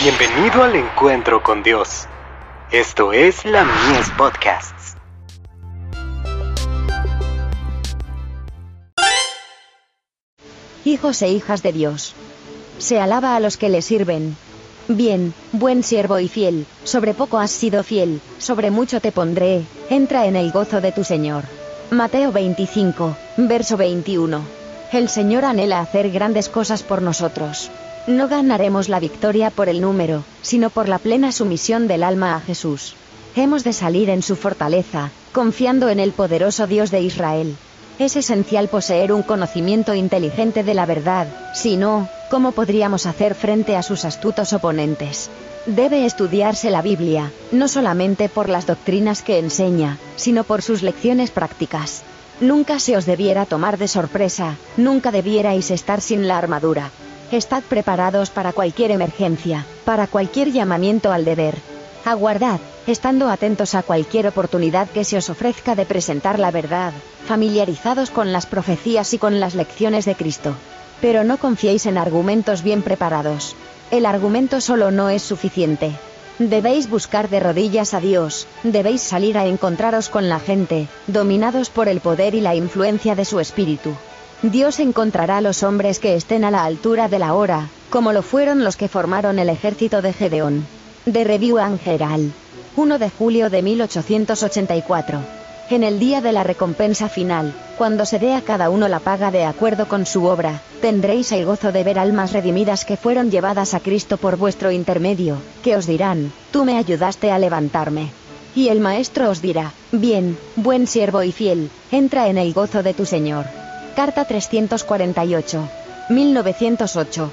Bienvenido al encuentro con Dios. Esto es la Mies Podcasts. Hijos e hijas de Dios. Se alaba a los que le sirven. Bien, buen siervo y fiel, sobre poco has sido fiel, sobre mucho te pondré, entra en el gozo de tu Señor. Mateo 25, verso 21. El Señor anhela hacer grandes cosas por nosotros. No ganaremos la victoria por el número, sino por la plena sumisión del alma a Jesús. Hemos de salir en su fortaleza, confiando en el poderoso Dios de Israel. Es esencial poseer un conocimiento inteligente de la verdad, si no, ¿cómo podríamos hacer frente a sus astutos oponentes? Debe estudiarse la Biblia, no solamente por las doctrinas que enseña, sino por sus lecciones prácticas. Nunca se os debiera tomar de sorpresa, nunca debierais estar sin la armadura. Estad preparados para cualquier emergencia, para cualquier llamamiento al deber. Aguardad, estando atentos a cualquier oportunidad que se os ofrezca de presentar la verdad, familiarizados con las profecías y con las lecciones de Cristo. Pero no confiéis en argumentos bien preparados. El argumento solo no es suficiente. Debéis buscar de rodillas a Dios, debéis salir a encontraros con la gente, dominados por el poder y la influencia de su espíritu. Dios encontrará a los hombres que estén a la altura de la hora, como lo fueron los que formaron el ejército de Gedeón. De Review Angeral. 1 de julio de 1884. En el día de la recompensa final, cuando se dé a cada uno la paga de acuerdo con su obra, tendréis el gozo de ver almas redimidas que fueron llevadas a Cristo por vuestro intermedio, que os dirán, tú me ayudaste a levantarme. Y el Maestro os dirá, bien, buen siervo y fiel, entra en el gozo de tu Señor. Carta 348. 1908.